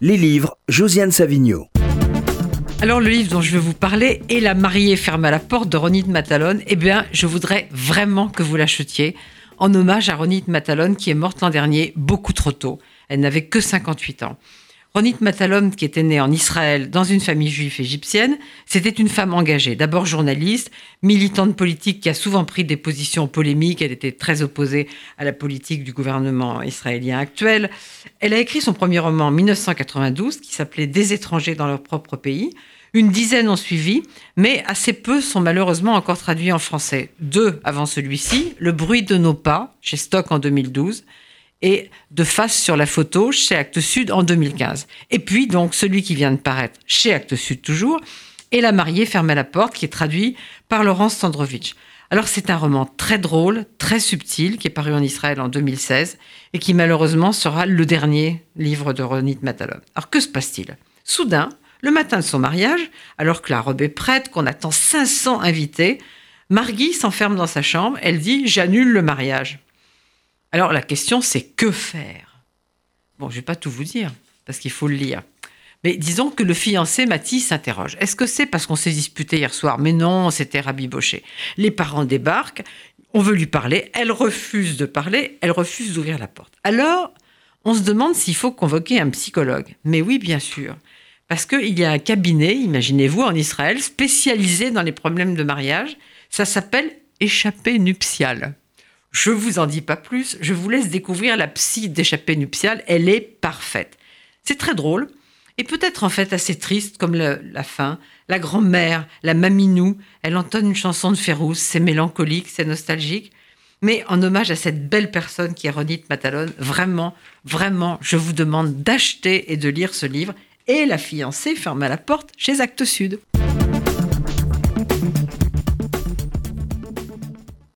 Les livres, Josiane Savigno. Alors le livre dont je vais vous parler est La mariée ferme à la porte de Ronit Matalone. Eh bien, je voudrais vraiment que vous l'achetiez en hommage à Ronit Matalone qui est morte l'an dernier beaucoup trop tôt. Elle n'avait que 58 ans. Ronit Matalon, qui était née en Israël dans une famille juive égyptienne, c'était une femme engagée, d'abord journaliste, militante politique qui a souvent pris des positions polémiques, elle était très opposée à la politique du gouvernement israélien actuel. Elle a écrit son premier roman en 1992 qui s'appelait Des étrangers dans leur propre pays. Une dizaine ont suivi, mais assez peu sont malheureusement encore traduits en français. Deux avant celui-ci, Le bruit de nos pas, chez Stock en 2012, et de face sur la photo chez Actes Sud en 2015. Et puis donc celui qui vient de paraître chez Actes Sud toujours, et La mariée ferme la porte, qui est traduit par Laurence Sandrovitch. Alors c'est un roman très drôle, très subtil, qui est paru en Israël en 2016 et qui malheureusement sera le dernier livre de Ronit Matalon. Alors que se passe-t-il? Soudain, le matin de son mariage, alors que la robe est prête, qu'on attend 500 invités, Margui s'enferme dans sa chambre, elle dit ⁇ J'annule le mariage ⁇ alors la question, c'est que faire? Bon, je ne vais pas tout vous dire, parce qu'il faut le lire. Mais disons que le fiancé Mathis s'interroge. Est-ce que c'est parce qu'on s'est disputé hier soir? Mais non, on s'était rabiboché. Les parents débarquent, on veut lui parler, elle refuse de parler, elle refuse d'ouvrir la porte. Alors, on se demande s'il faut convoquer un psychologue. Mais oui, bien sûr. Parce qu'il y a un cabinet, imaginez-vous, en Israël, spécialisé dans les problèmes de mariage. Ça s'appelle échappée nuptiale. Je vous en dis pas plus, je vous laisse découvrir la psy d'échappée nuptiale, elle est parfaite. C'est très drôle, et peut-être en fait assez triste comme la fin. La grand-mère, la maminou, elle entonne une chanson de Férouz, c'est mélancolique, c'est nostalgique. Mais en hommage à cette belle personne qui est Ronit Matalon, vraiment, vraiment, je vous demande d'acheter et de lire ce livre. Et la fiancée ferme à la porte chez Actes Sud.